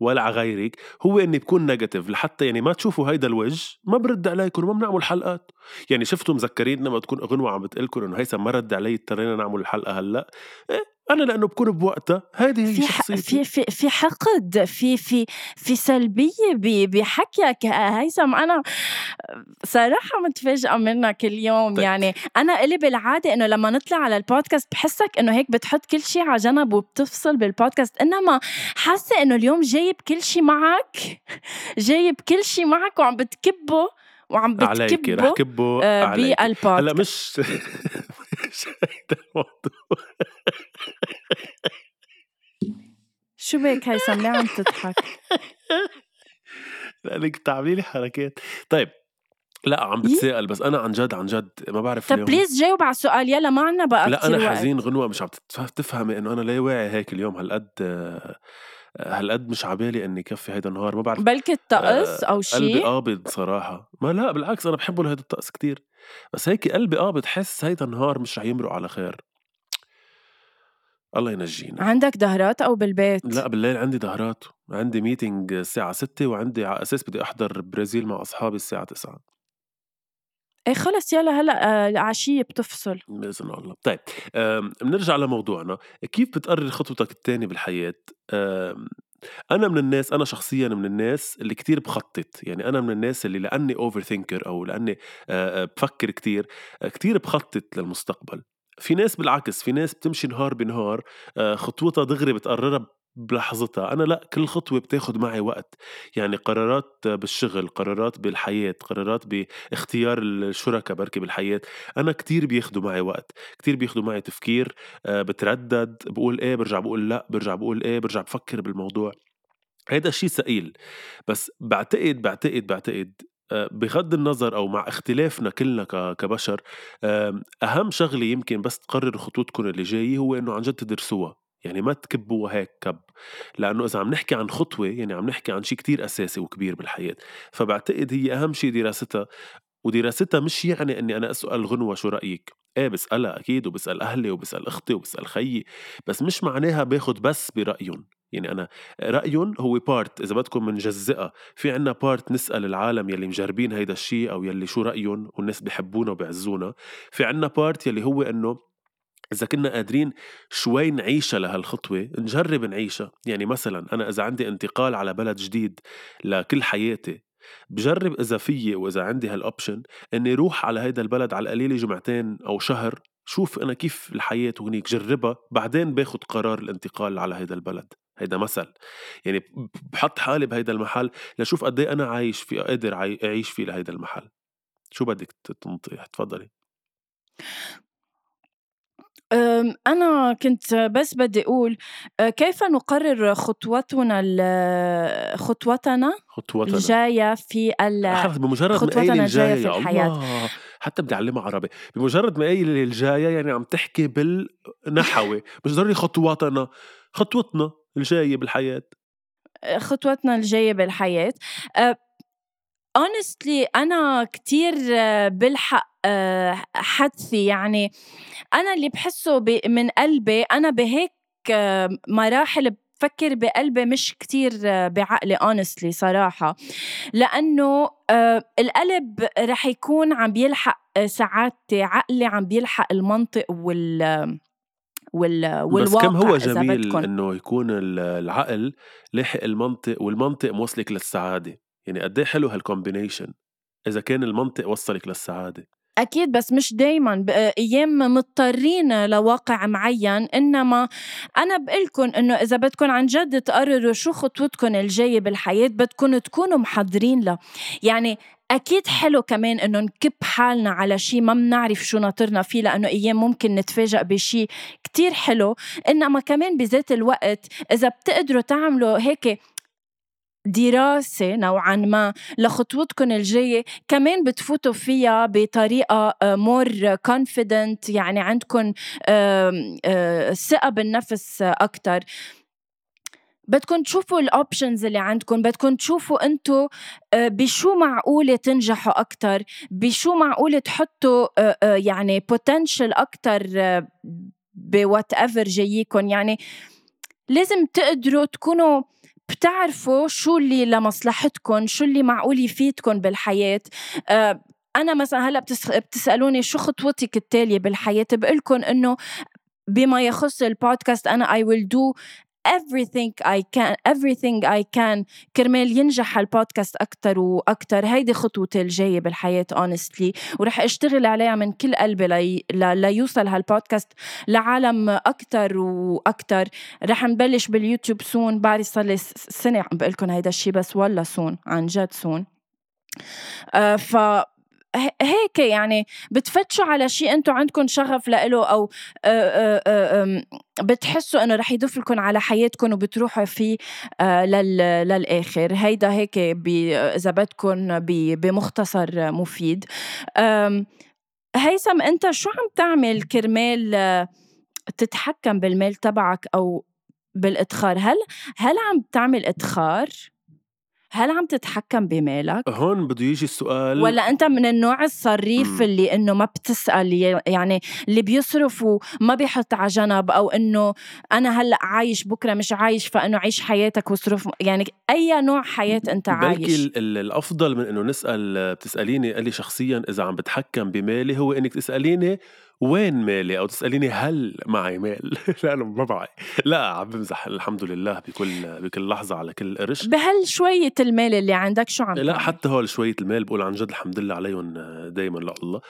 ولا على غيرك هو إني بكون نيجاتيف لحتى يعني ما تشوفوا هيدا الوجه ما برد عليكم وما بنعمل حلقات. يعني شفتوا مذكرين لما تكون غنوه عم بتقلكم إنه هيثم ما رد علي اضطرينا نعمل الحلقة هلأ. إيه أنا لأنه بكون بوقتها هذه هي في شخصيتي. في في في حقد في في في سلبية بحكيك. هيثم أنا صراحة متفاجئة منك اليوم. طيب. يعني أنا إلي بالعادة إنه لما نطلع على البودكاست بحسك إنه هيك بتحط كل شيء على جنب وبتفصل بالبودكاست. إنما حاسة إنه اليوم جايب كل شيء معك جايب كل شيء معك وعم بتكبه وعم عليكي رح بتكبه كبه آه، عليكي هلأ بالبودكاست. مش مش هيدا الموضوع. شو بك هيثم ليه عم تضحك. لانك بتعملي لي حركات. طيب لا عم إيه؟ بتسائل بس أنا عن جد عن جد ما بعرف طب بليز جاوب على السؤال. يلا ما عنا بقى لا أنا وقت. حزين غنوة مش عم تفهمي إنه أنا ليه واعي هيك اليوم. هالقد هالقد مش عبالي إني كفي هيدا النهار. ما بعرف بلكي الطقس آه، أو قلبي شيء قابض صراحة. ما لا بالعكس أنا بحبه لهيدا الطقس كتير. بس هيك قلبي قابض حس هيدا النهار مش رح يمرق على خير. الله ينجينا. عندك دهرات أو بالبيت؟ لا بالليل عندي دهرات. عندي ميتينج الساعة 6 وعندي على أساس بدي أحضر برازيل مع أصحابي الساعة 9 إيه خلص يلا هلأ آه، العشية بتفصل. بإذن الله. طيب بنرجع لموضوعنا. كيف بتقرر خطوتك الثانية بالحياة؟ أنا من الناس أنا شخصيا من الناس اللي كتير بخطط. يعني أنا من الناس اللي لأني أوفر ثينكر أو لأني آه، آه، بفكر كتير كتير بخطط للمستقبل. في ناس بالعكس في ناس بتمشي نهار بنهار آه، خطوتها دغري بتقررها بلحظتها. أنا لأ كل خطوة بتاخد معي وقت. يعني قرارات بالشغل قرارات بالحياة قرارات باختيار الشركاء بركي بالحياة أنا كتير بياخدوا معي وقت. كتير بياخدوا معي تفكير آه، بتردد بقول إيه برجع بقول لأ برجع بقول إيه برجع بفكر بالموضوع. هيدا الشيء ثقيل بس بعتقد بعتقد بعتقد بغض النظر أو مع اختلافنا كلنا كبشر أهم شغلة يمكن بس تقرروا خطوتكم اللي جاية هو إنه عن جد تدرسوها. يعني ما تكبوها هيك كب. لأنه إذا عم نحكي عن خطوة يعني عم نحكي عن شيء كتير أساسي وكبير بالحياة. فبعتقد هي أهم شيء دراستها. ودراستها مش يعني إني أنا أسأل غنوة شو رأيك. إيه بسألها أكيد وبسأل أهلي وبسأل أختي وبسأل خيي. بس مش معناها باخد بس برأيهم. يعني أنا رايهم هو part إذا بدكم منجزئها في عنا part نسأل العالم يلي مجربين هيدا الشيء أو يلي شو رايهم والناس بحبونا وبيعزونا في عنا part يلي هو إنه إذا كنا قادرين شوي نعيشها لهالخطوة نجرب نعيشها. يعني مثلا أنا إذا عندي انتقال على بلد جديد لكل حياتي بجرب إذا فيي وإذا عندي هال option إني روح على هيدا البلد على القليلة جمعتين أو شهر شوف أنا كيف الحياة هنيك جربها بعدين باخد قرار الانتقال على هيدا البلد. هيدا مثل. يعني بحط حالي بهيدا المحل لشوف قد إيه أنا عايش فيه قادر أعيش فيه لهيدا المحل. شو بدك تنطي تفضلي. أنا كنت بس بدي أقول أه، كيف نقرر خطوتنا ال- خطوتنا خطوتنا. الجاية في ال بمجرد ما خطوتنا قايل الجاية في يا الحياة. الله! حتى بدي اعلمها عربي. بمجرد ما قايل الجاية يعني عم تحكي بالنحوي مش ضروري خطواتنا خطوتنا. الجاية بالحياة خطوتنا الجاية بالحياة أه، honestly أنا كتير أه، بلحق حدثي. يعني أنا اللي بحسه من قلبي أنا بهيك مراحل بفكر بقلبي مش كتير بعقلي honestly صراحة. لأنه القلب رح يكون عم بيلحق سعادتي عقلي عم بيلحق المنطق وال وال بس والواقع كم هو جميل. إنه يكون ال- العقل لاحق المنطق والمنطق موصلك للسعادة. يعني قد إيه حلو هالكومبينيشن إذا كان المنطق وصلك للسعادة. أكيد بس مش دايما. أيام مضطرين لواقع معين إنما أنا بقلكن إنه إذا بدكن عن جد تقرروا شو خطوتكم الجاية بالحياة بدكن تكونوا محضرين له. يعني أكيد حلو كمان إنه نكب حالنا على شيء ما بنعرف شو ناطرنا فيه لأنه أيام ممكن نتفاجأ بشيء كتير حلو. إنما كمان بذات الوقت إذا بتقدروا تعملوا هيك دراسة نوعا ما لخطوتكم الجاية كمان بتفوتوا فيها بطريقة more آه، confident يعني عندكم آه، ثقة بالنفس أكتر. بدكم تشوفوا ال options اللي عندكم بدكم تشوفوا أنتم آه، بشو معقولة تنجحوا أكتر بشو معقولة تحطوا يعني potential أكتر ب whatever جايكم يعني لازم تقدروا تكونوا بتعرفوا شو اللي لمصلحتكم شو اللي معقول يفيدكم بالحياة. آه، أنا مثلا هلأ بتسألوني شو خطوتك التالية بالحياة؟ بقول إنه بما يخص البودكاست أنا I will do everything I can everything I can. كرمال ينجح البودكاست أكتر وأكتر. هيدي خطوتي الجاية بالحياة honestly. ورح أشتغل عليها من كل قلبي لي... ليوصل هالبودكاست لعالم أكتر وأكتر. رح نبلش باليوتيوب soon بعرف صار لي سنة عم بقول لكم هيدا الشيء بس ولا soon عن جد soon آه ف هيك يعني بتفتشوا على شيء أنتم عندكم شغف لإله أو بتحسوا إنه رح يضيف لكم على حياتكم وبتروحوا فيه للآخر. هيدا هيك إذا بدكم بمختصر مفيد. هيثم أنت شو عم تعمل كرمال تتحكم بالمال تبعك أو بالإدخار؟ هل هل عم تعمل إدخار؟ هل عم تتحكم بمالك؟ هون بده يجي السؤال ولا أنت من النوع الصريف م. اللي إنه ما بتسأل يعني اللي بيصرف وما بيحط على جنب أو إنه أنا هلأ عايش بكرة مش عايش فإنه عيش حياتك واصرف يعني أي نوع حياة أنت عايش بلكي الأفضل من إنه نسأل بتسأليني قال لي شخصيا إذا عم بتحكم بمالي هو إنك تسأليني وين مالي؟ أو تسأليني هل معي مال؟ لأنه ما معي. لا عم بمزح. الحمد لله بكل بكل لحظة على كل قرش. بهال شوية المال اللي عندك شو عم لا حتى هول شوية المال بقول عن جد الحمد لله عليهم دائما لله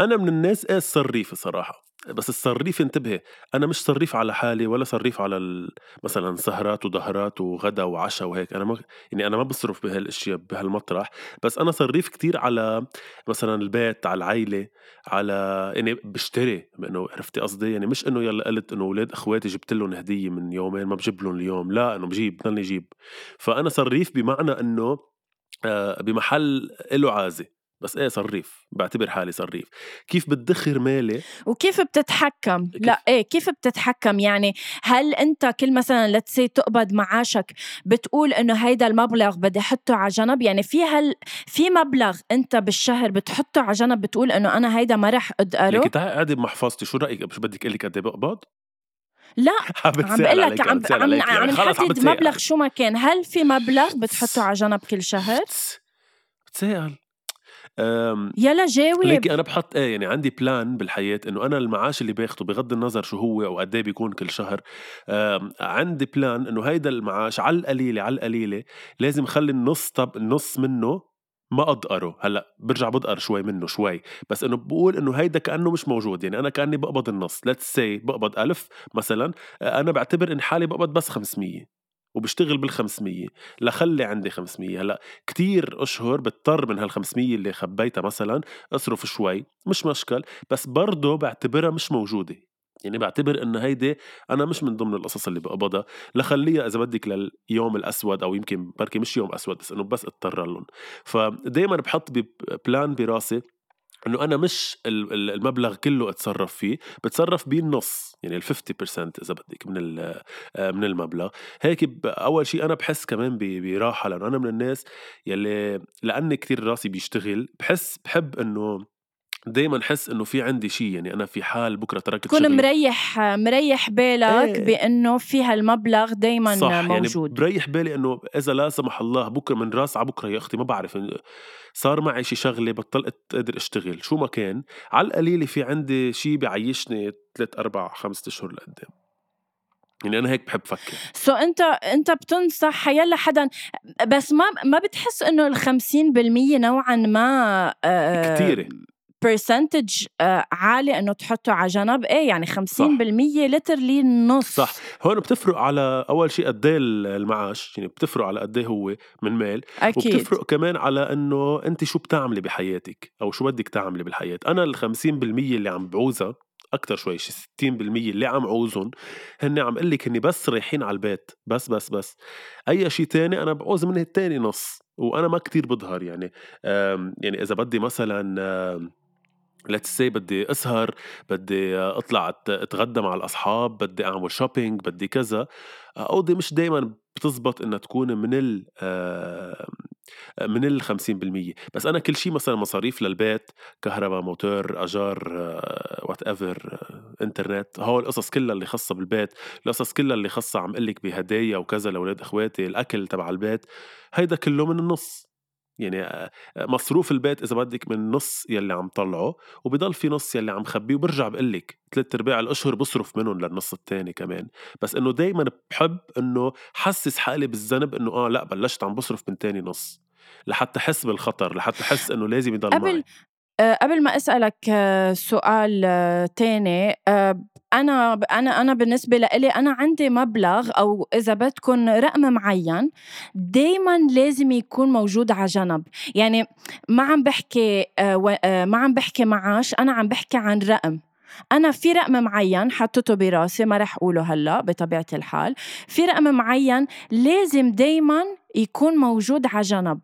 أنا من الناس إيه الصريفه صراحة؟ بس الصريف انتبهي أنا مش صريف على حالي ولا صريف على مثلا سهرات وظهرات وغدا وعشاء وهيك أنا ما يعني أنا ما بصرف بهالأشياء بهالمطرح بس أنا صريف كتير على مثلا البيت على العائله على يعني بشتري إنه عرفتي قصدي؟ يعني مش إنه يلا قلت إنه أولاد أخواتي جبت لهم هدية من يومين ما بجيب لهم اليوم لا إنه بجيب بضلني جيب. فأنا صريف بمعنى إنه آه، بمحل له عازه بس إيه صريف. بعتبر حالي صريف. كيف بتدخر مالي؟ وكيف بتتحكم؟ كيف؟ لا إيه كيف بتتحكم؟ يعني هل أنت كل مثلا لتسي تقبض معاشك بتقول إنه هيدا المبلغ بدي أحطه على جنب؟ يعني في هل في مبلغ أنت بالشهر بتحطه على جنب بتقول إنه أنا هيدا ما رح اقدره لكن تعي قاعدة بمحفظتي. شو رأيك؟ مش بدك أقول لك قد إيه بقبض؟ لا عم بقول لك عم عم عم نحدد مبلغ شو ما كان. هل في مبلغ بتحطه على جنب كل شهر؟ بتسأل. يلا جاوب. ليكي أنا بحط إيه يعني عندي plan بالحياة إنه أنا المعاش اللي باخده بغض النظر شو هو أو قد إيه بيكون كل شهر عندي plan إنه هيدا المعاش على القليلة على القليلة لازم خلي النص طب النص منه ما أضقره. هلأ برجع بدقر شوي منه شوي بس إنه بقول إنه هيدا كأنه مش موجود يعني أنا كأني بقبض النص. let's say بقبض ألف مثلا أنا بعتبر إن حالي بقبض بس 500 وبشتغل بال 500 لخلي عندي 500 هلأ كتير أشهر بضطر من هال 500 اللي خبيتها مثلا أصرف شوي مش مشكل بس برضه بعتبرها مش موجودة. يعني بعتبر إنه هيدي أنا مش من ضمن القصص اللي بقبضها. لخليها إذا بدك لليوم الأسود أو يمكن بركي مش يوم أسود بس إنه بس أضطر لهم. فدائما بحط بلان براسي إنه أنا مش المبلغ كله أتصرف فيه بتصرف بيه النص يعني ال 50% إذا بدك من آه، من المبلغ. هيك أول شيء أنا بحس كمان براحة لأنه أنا من الناس يلي لأني كتير راسي بيشتغل بحس بحب إنه دايما احس إنه في عندي شيء يعني أنا في حال بكرة تركت تكون شغلي. مريح مريح بالك إيه. بإنه في هالمبلغ دايما صح يعني موجود. يعني بريح بالي إنه إذا لا سمح الله بكرة من راس على بكرة يا أختي ما بعرف صار معي شي شغلة بطلت قادر أشتغل. شو ما كان على القليله في عندي شيء بيعيشني ثلاث أربع خمسة أشهر لقدام. يعني أنا هيك بحب فكر. so أنت أنت بتنصح حيلا حدا بس ما ما بتحس إنه ال 50% نوعا ما آه كثيره percentage آه، عالي إنه تحطه على جنب. إيه يعني 50% literally النص صح. هون بتفرق على أول شيء قد إيه المعاش يعني بتفرق على قد إيه هو من مال. أكيد. وبتفرق كمان على إنه أنت شو بتعملي بحياتك أو شو بدك تعملي بالحياة. أنا ال 50% اللي عم بعوزها أكثر شوي شي 60% اللي عم عوزهم هن عم أقول لك هني بس رايحين على البيت. بس بس بس. أي شيء تاني أنا بعوز من التاني نص. وأنا ما كتير بظهر يعني. يعني إذا بدي مثلا let's say بدي أسهر بدي أطلع أتغدى مع الأصحاب بدي أعمل shopping بدي كذا. أوكي مش دائما بتزبط إنها تكون من ال من ال 50% بس أنا كل شيء مثلا مصاريف للبيت كهرباء موتور أجار whatever إنترنت هول القصص كلها اللي خاصة بالبيت القصص كلها اللي خاصة عم قلك بهدايا وكذا لأولاد إخواتي الأكل تبع البيت هيدا كله من النص. يعني مصروف البيت إذا بدك من نص يلي عم طلعه وبضل في نص يلي عم خبيه وبرجع بقول لك ثلاث ارباع الأشهر بصرف منهم للنص الثاني كمان. بس إنه دائما بحب إنه حسس حالي بالذنب إنه آه لأ بلشت عم بصرف من تاني نص لحتى أحس بالخطر لحتى أحس إنه لازم يضل قبل معي. قبل ما أسألك آه، سؤال آه، تاني أنا أنا أنا بالنسبة لإلي أنا عندي مبلغ أو إذا بدكم رقم معين دائما لازم يكون موجود على جنب. يعني ما عم بحكي ما عم بحكي معاش أنا عم بحكي عن رقم. أنا في رقم معين حطيته براسي ما رح أقوله هلأ بطبيعة الحال. في رقم معين لازم دايما يكون موجود على جنب.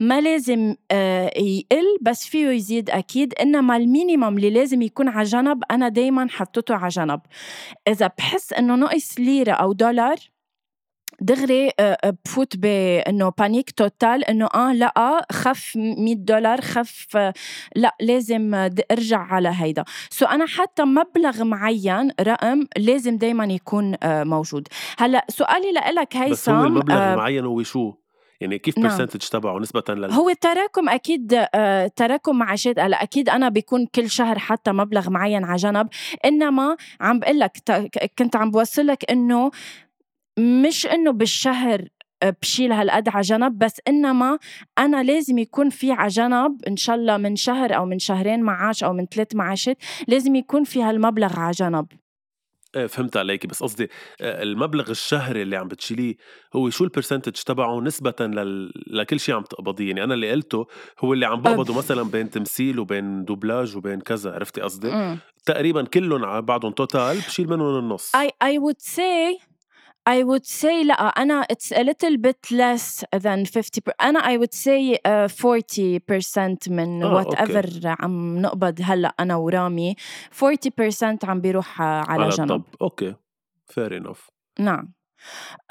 ما لازم آه، يقل بس فيه يزيد أكيد. إنما ال minimum اللي لازم يكون على جنب أنا دايما حطيته على جنب. إذا بحس إنه ناقص ليرة أو دولار دغري آه، آه، بفوت بانه panic total إنه آه لا خف 100 دولار خف لا لازم ارجع على هيدا. so أنا حتى مبلغ معين رقم لازم دائما يكون آه، موجود. هلأ سؤالي لك هيثم بس هو المبلغ آه المعين هو شو؟ يعني كيف برسنتج نعم. تبعه نسبة لل هو التراكم أكيد آه تراكم معاشات هلأ أكيد أنا بيكون كل شهر حتى مبلغ معين على جنب. إنما عم بقول لك كنت عم بوصل لك إنه مش إنه بالشهر آه، بشيل هالقد على جنب بس إنما أنا لازم يكون في على جنب إن شاء الله من شهر أو من شهرين معاش أو من ثلاث معاشات لازم يكون في هالمبلغ على جنب. إيه فهمت عليكي بس قصدي آه، المبلغ الشهري اللي عم بتشيليه هو شو ال percentage تبعه نسبة لل... لكل شيء عم تقبضيه؟ يعني أنا اللي قلته هو اللي عم بقبضه مثلا بين تمثيل وبين دوبلاج وبين كذا عرفتي قصدي؟ تقريبا كلهم على بعضهم total بشيل منهم النص. I, I would say I would say لا أنا it's a little bit less than 50 أنا I would say uh, 40% من آه، whatever أوكي. عم نقبض هلأ أنا ورامي 40% عم بيروح على, على جنب. الطب. أوكي. Fair enough. نعم.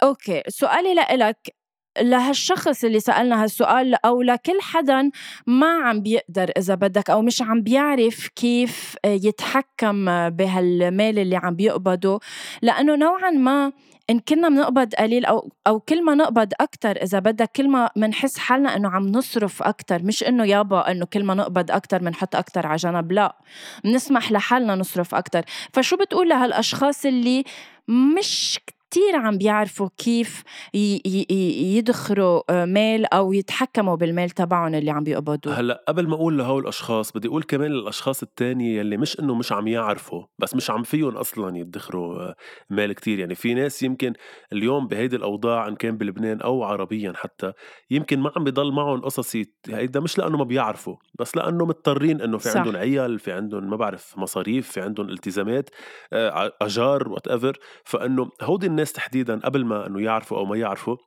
أوكي. سؤالي لإلك لهالشخص اللي سألنا هالسؤال أو لكل حدا ما عم بيقدر إذا بدك أو مش عم بيعرف كيف يتحكم بهالمال اللي عم بيقبضه. لأنه نوعا ما إن كنا بنقبض قليل أو أو كل ما نقبض أكتر إذا بدك كل ما بنحس حالنا إنه عم نصرف أكتر. مش إنه يابا إنه كل ما نقبض أكتر بنحط أكتر على جنب لا. بنسمح لحالنا نصرف أكتر. فشو بتقول لهالأشخاص اللي مش كتير عم بيعرفوا كيف يدخروا آه، مال أو يتحكموا بالمال تبعهم اللي عم بيقبضوه. هلأ قبل ما أقول لهول الأشخاص بدي أقول كمان للأشخاص التانية يلي مش إنه مش عم يعرفوا بس مش عم فيهم أصلا يدخروا آه، مال كتير. يعني في ناس يمكن اليوم بهيدي الأوضاع إن كان بلبنان أو عربيا حتى يمكن ما عم بضل معهم قصص هيدا مش لأنه ما بيعرفوا بس لأنه مضطرين إنه في صح. عندهم عيال في عندهم ما بعرف مصاريف في عندهم التزامات آه، أجار whatever فإنه هودي الناس تحديدا قبل ما إنه يعرفوا أو ما يعرفوا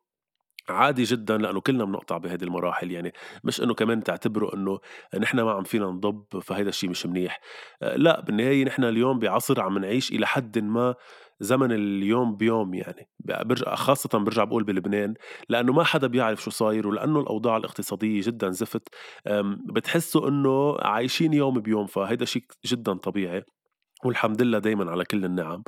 عادي جدا لأنه كلنا بنقطع بهذه المراحل. يعني مش إنه كمان تعتبروا إنه نحن ما عم فينا نضب فهيدا الشيء مش منيح. آه، لا بالنهاية نحن اليوم بعصر عم نعيش إلى حد ما زمن اليوم بيوم يعني. برجع خاصة برجع بقول بلبنان لأنه ما حدا بيعرف شو صاير ولأنه الأوضاع الاقتصادية جدا زفت. بتحسوا إنه عايشين يوم بيوم فهيدا شيء جدا طبيعي. والحمد لله دايما على كل النعم.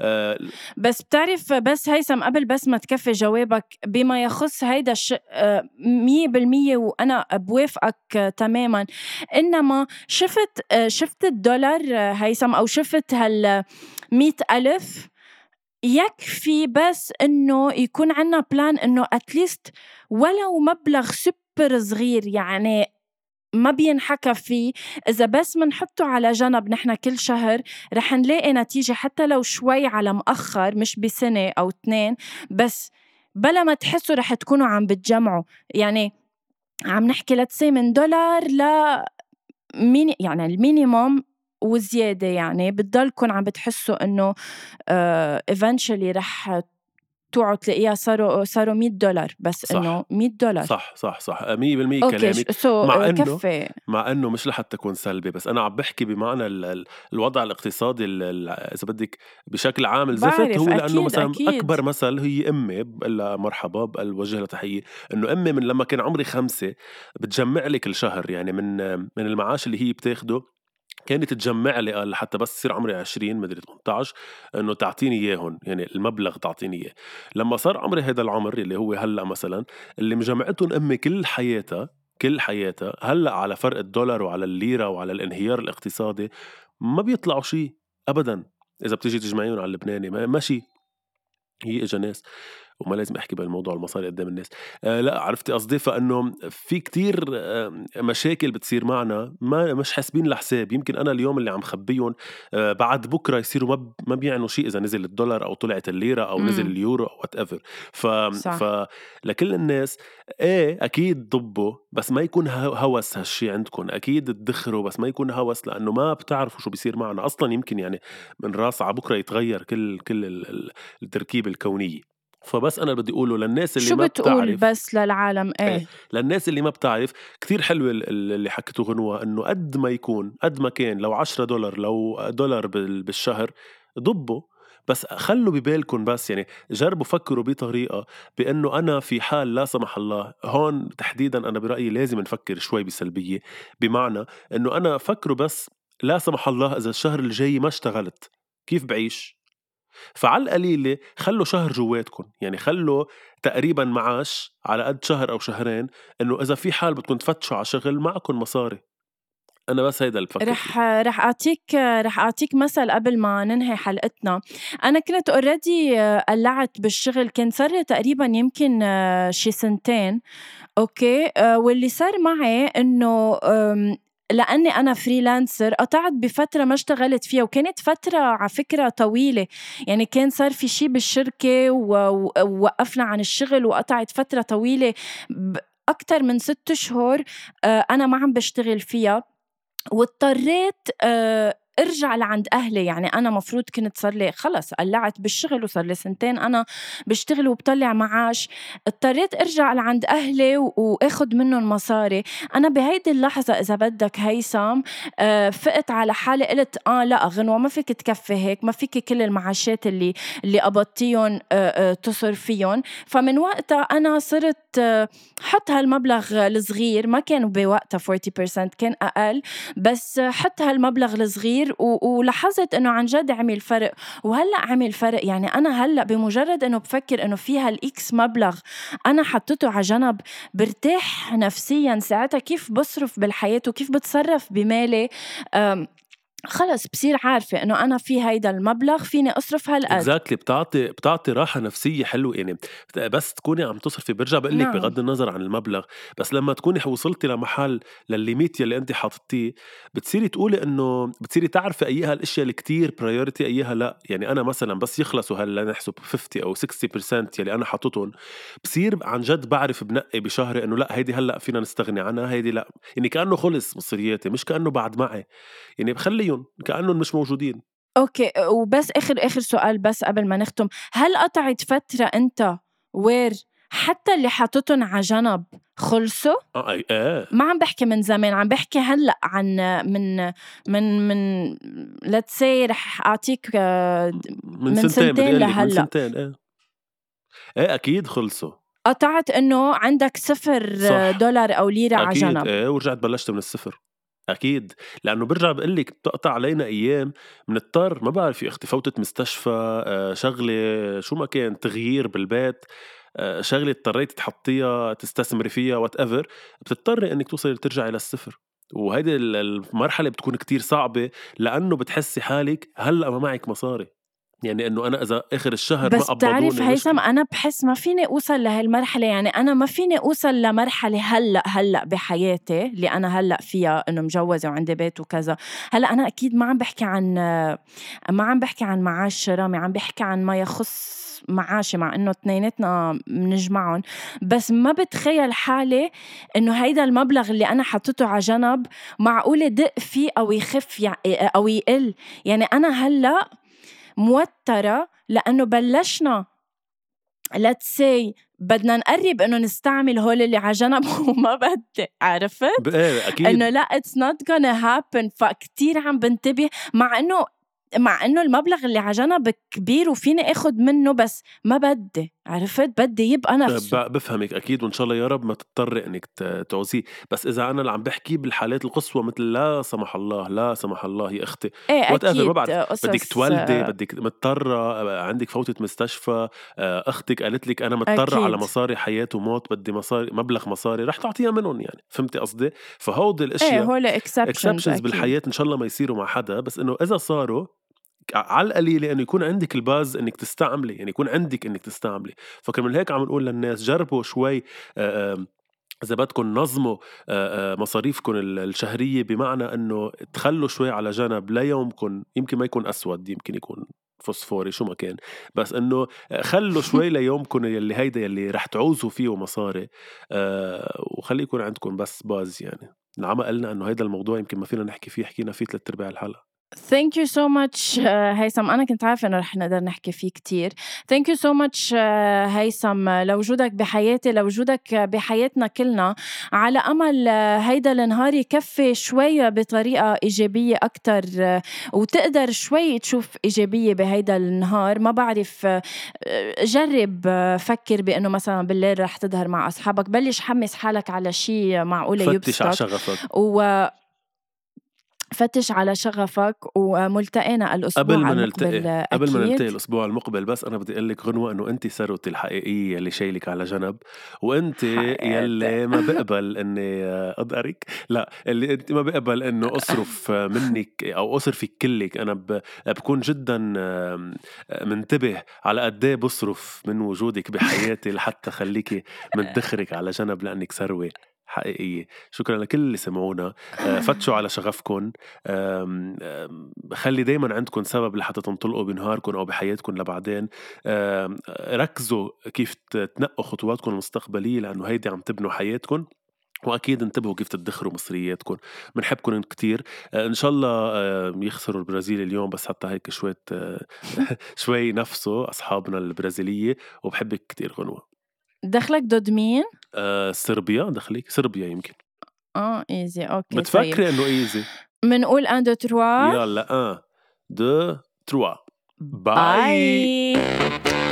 أه بس بتعرف بس هيثم قبل بس ما تكفي جوابك بما يخص هيدا الشيء آه، مية بالمية وأنا بوافقك تماما إنما شفت آه، شفت الدولار هيثم أو شفت هال ألف يكفي بس إنه يكون عنا plan إنه at least ولو مبلغ سوبر صغير يعني ما بينحكى فيه إذا بس منحطه على جنب نحن كل شهر رح نلاقي نتيجة حتى لو شوي على مأخر مش بسنة أو اثنين بس بلا ما تحسوا رح تكونوا عم بتجمعوا. يعني عم نحكي let's say من دولار ل يعني ال minimum وزيادة يعني بتضلكم عم بتحسوا إنه eventually uh, رح توعوا تلاقيها صاروا صاروا 100 دولار بس إنه 100 دولار صح صح صح 100% كلامك so مع إنه كفي. مع إنه مش لحتى تكون سلبي بس أنا عم بحكي بمعنى الوضع الاقتصادي إذا بدك بشكل عام الزفت هو لأنه أكيد مثلا أكيد. أكبر مثل هي أمي بقول مرحبا بوجه لها تحيه إنه أمي من لما كان عمري خمسة بتجمع لي كل شهر يعني من من المعاش اللي هي بتاخده كانت تجمع لي قال لحتى بس يصير عمري 20 مدري 18 إنه تعطيني اياهم يعني المبلغ تعطيني إياه. لما صار عمري هذا العمر اللي هو هلأ مثلا اللي مجمعتهم أمي كل حياتها كل حياتها هلأ على فرق الدولار وعلى الليرة وعلى الانهيار الاقتصادي ما بيطلعوا شيء ابدا. إذا بتيجي تجمعيهم على اللبناني ماشي هي اجى ناس. وما لازم أحكي بهالموضوع المصاري قدام الناس. آه لا عرفتي قصدي؟ فإنه في كتير آه مشاكل بتصير معنا ما مش حاسبين لحساب. يمكن أنا اليوم اللي عم خبيهم آه بعد بكرة يصيروا ما ما بيعنوا شيء إذا نزل الدولار أو طلعت الليرة أو نزل اليورو أو whatever ف ف لكل الناس إيه أكيد ضبوا بس ما يكون هوس هالشي عندكم. أكيد تدخروا بس ما يكون هوس لأنه ما بتعرفوا شو بيصير معنا. أصلا يمكن يعني من راس على بكرة يتغير كل كل التركيبه الكونيه فبس أنا بدي أقوله للناس اللي شو ما بتقول بتعرف. بس للعالم؟ إيه, إيه. للناس اللي ما بتعرف كتير حلوة اللي حكيته غنوة إنه قد ما يكون قد ما كان لو 10 دولار لو دولار بالشهر ضبوا. بس خلوا ببالكم بس يعني جربوا فكروا بطريقة بإنه أنا في حال لا سمح الله هون تحديدا أنا برأيي لازم نفكر شوي بسلبية بمعنى إنه أنا فكروا بس لا سمح الله إذا الشهر الجاي ما اشتغلت كيف بعيش؟ فعلى القليلة خلوا شهر جواتكم يعني خلوا تقريبا معاش على قد شهر أو شهرين إنه إذا في حال بدكم تفتشوا على شغل معكم مصاري. أنا بس هيدا اللي بفكر رح رح أعطيك رح أعطيك مثل قبل ما ننهي حلقتنا. أنا كنت اوريدي قلعت بالشغل كان صار لي تقريبا يمكن شي سنتين أوكي؟ واللي صار معي إنه لأني أنا freelancer قطعت بفترة ما اشتغلت فيها وكانت فترة على فكرة طويلة. يعني كان صار في شي بالشركة ووقفنا عن الشغل وقطعت فترة طويلة أكتر من ست شهور آه، أنا ما عم بشتغل فيها. واضطريت آه، ارجع لعند أهلي. يعني أنا مفروض كنت صار لي خلص قلعت بالشغل وصار لي سنتين أنا بشتغل وبطلع معاش. اضطريت أرجع لعند أهلي واخذ منهم مصاري. أنا بهيدي اللحظة إذا بدك هيثم آه فقت على حالي قلت آه لا غنوة ما فيك تكفي هيك ما فيك كل المعاشات اللي اللي قبضتيهم آه آه تصرفيهم فمن وقتها أنا صرت حط هالمبلغ الصغير ما كان بوقتها 40% كان أقل بس حط هالمبلغ الصغير ولاحظت إنه عن جد عمل فرق وهلأ عمل فرق يعني أنا هلأ بمجرد إنه بفكر إنه في هال X مبلغ أنا حطيته على جنب برتاح نفسيا ساعتها كيف بصرف بالحياة وكيف بتصرف بمالي. خلص بصير عارفة إنه أنا في هيدا المبلغ فيني أصرف هالقد. exactly بتعطي بتعطي راحة نفسية حلوة. يعني بس تكوني عم تصرفي برجع بقول لك نعم. بغض النظر عن المبلغ بس لما تكوني وصلتي لمحل للليميت يلي أنت حاطتيه بتصيري تقولي إنه بتصيري تعرفي أيها الأشياء اللي كتير priority أيها لا يعني أنا مثلا بس يخلصوا هلا نحسب 50 أو 60% يلي أنا حاططهم بصير عن جد بعرف بنقي بشهري إنه لا هيدي هلا فينا نستغني عنها هيدي لا. يعني كأنه خلص مصرياتي مش كأنه بعد معي. يعني بخلي فيهم كأنهم مش موجودين. أوكي وبس آخر آخر سؤال بس قبل ما نختم. هل قطعت فترة أنت وير حتى اللي حاططهم على جنب خلصوا؟ آه أي آه. ما عم بحكي من زمان عم بحكي هلأ عن من من من let's say رح أعطيك آه، من, من سنتين, سنتين لهلا من سنتين إيه إيه أكيد خلصوا. قطعت إنه عندك صفر صح. دولار أو ليرة على جنب. إيه ورجعت بلشت من الصفر. أكيد لأنه برجع بقول لك بتقطع علينا أيام بنضطر ما بعرف يا أختي فوتت مستشفى آه، شغلة شو ما كان تغيير بالبيت آه، شغلة اضطريتي تحطيها تستثمري فيها whatever بتضطري إنك توصلي ترجعي للصفر وهيدي المرحلة بتكون كتير صعبة لأنه بتحسي حالك هلأ ما معك مصاري. يعني إنه أنا إذا آخر الشهر بس ما بتعرف هيثم. أنا بحس ما فيني أوصل لهالمرحلة. يعني أنا ما فيني أوصل لمرحلة هلأ هلأ بحياتي اللي أنا هلأ فيها إنه مجوزة وعندي بيت وكذا. هلأ أنا أكيد ما عم بحكي عن ما عم بحكي عن معاش رامي عم بحكي عن ما يخص معاشي مع إنه اثنيناتنا بنجمعهم بس ما بتخيل حالي إنه هيدا المبلغ اللي أنا حطيته على جنب معقول دق فيه أو يخف يعني أو يقل. يعني أنا هلأ موترة لأنه بلشنا. Let's say بدنا نقرب إنه نستعمل هول اللي على جنب وما بدي عرفت؟ إيه أكيد. إنه لا it's not gonna happen. فكتير عم بنتبه. مع إنه مع إنه المبلغ اللي على جنب كبير وفيني اخذ منه بس ما بدي. عرفت؟ بدي يبقى نفسه. ب- بفهمك أكيد وإن شاء الله يا رب ما تضطري إنك ت- تعوزيه بس إذا أنا اللي عم بحكي بالحالات القصوى مثل لا سمح الله لا سمح الله يا أختي إيه whatever، أكيد ما بعرف. بدك تولدي بدك مضطرة آه، عندك فوتة مستشفى آه، أختك قالت لك أنا أكيد. على مصاري حياة وموت بدي مصاري مبلغ مصاري رح تعطيها منهم يعني. فهمتي قصدي؟ فهودي الأشياء إيه هول exceptions بالحياة إن شاء الله ما يصيروا مع حدا. بس إنه إذا صاروا على القليلة إنه يكون عندك ال base إنك تستعملي يعني يكون عندك إنك تستعملي. فكرمال هيك عم نقول للناس جربوا شوي آه، إذا بدكم نظموا آه، آه، مصاريفكم ال- الشهرية بمعنى إنه تخلوا شوي على جنب ليومكم يمكن ما يكون أسود يمكن يكون فوسفوري شو ما كان. بس إنه خلوا شوي ليومكم يلي هيدا يلي رح تعوزوا فيه مصاري آه وخلي يكون عندكم بس باز يعني. العمى قلنا إنه هيدا الموضوع يمكن ما فينا نحكي فيه حكينا فيه ثلاث أرباع الحلقة. Thank you so much uh, هيثم. أنا كنت عارفة إنه رح نقدر نحكي فيه كتير. Thank you so much uh, هيثم. لوجودك بحياتي لوجودك بحياتنا كلنا. على أمل uh, هيدا النهار يكفي شوي بطريقة إيجابية أكتر uh, وتقدر شوي تشوف إيجابية بهيدا النهار. ما بعرف جرب فكر بأنه مثلا بالليل رح تظهر مع أصحابك. بلش حمس حالك على شيء معقولة فتش على يبسطك شغفك. و فتش على شغفك وملتقينا الأسبوع قبل ما المقبل نلتقي قبل ما. نلتقي الأسبوع المقبل بس أنا بدي أقول لك غنوة إنه انت ثروتي الحقيقية اللي شايلك على جنب وانت. يلي ما بقبل إني اضقرك لا اللي انت ما بقبل إنه أصرف منك أو اصرفك كلك أنا ب- بكون جدا منتبه على قد إيه بصرف من وجودك بحياتي لحتى خليكي مدخرك على جنب لأنك ثروة حقيقية. شكرا لكل اللي سمعونا. آه، فتشوا على شغفكم خلي دايما عندكم سبب لحتى تنطلقوا بنهاركم أو بحياتكم لبعدين. ركزوا كيف تنقوا خطواتكم المستقبلية لأنه هيدي عم تبنوا حياتكم وأكيد انتبهوا كيف تدخروا مصرياتكم بنحبكم كتير. آه، إن شاء الله يخسروا البرازيل اليوم بس حتى هيك شوية آه، شوي نفسه أصحابنا البرازيلية وبحبك كتير غنوة. دخلك ضد مين؟ آه، صربيا دخليك صربيا يمكن. آه easy okay طيب. بتفكري إنه easy منقول un deux trois يلا 1 2 3 باي باي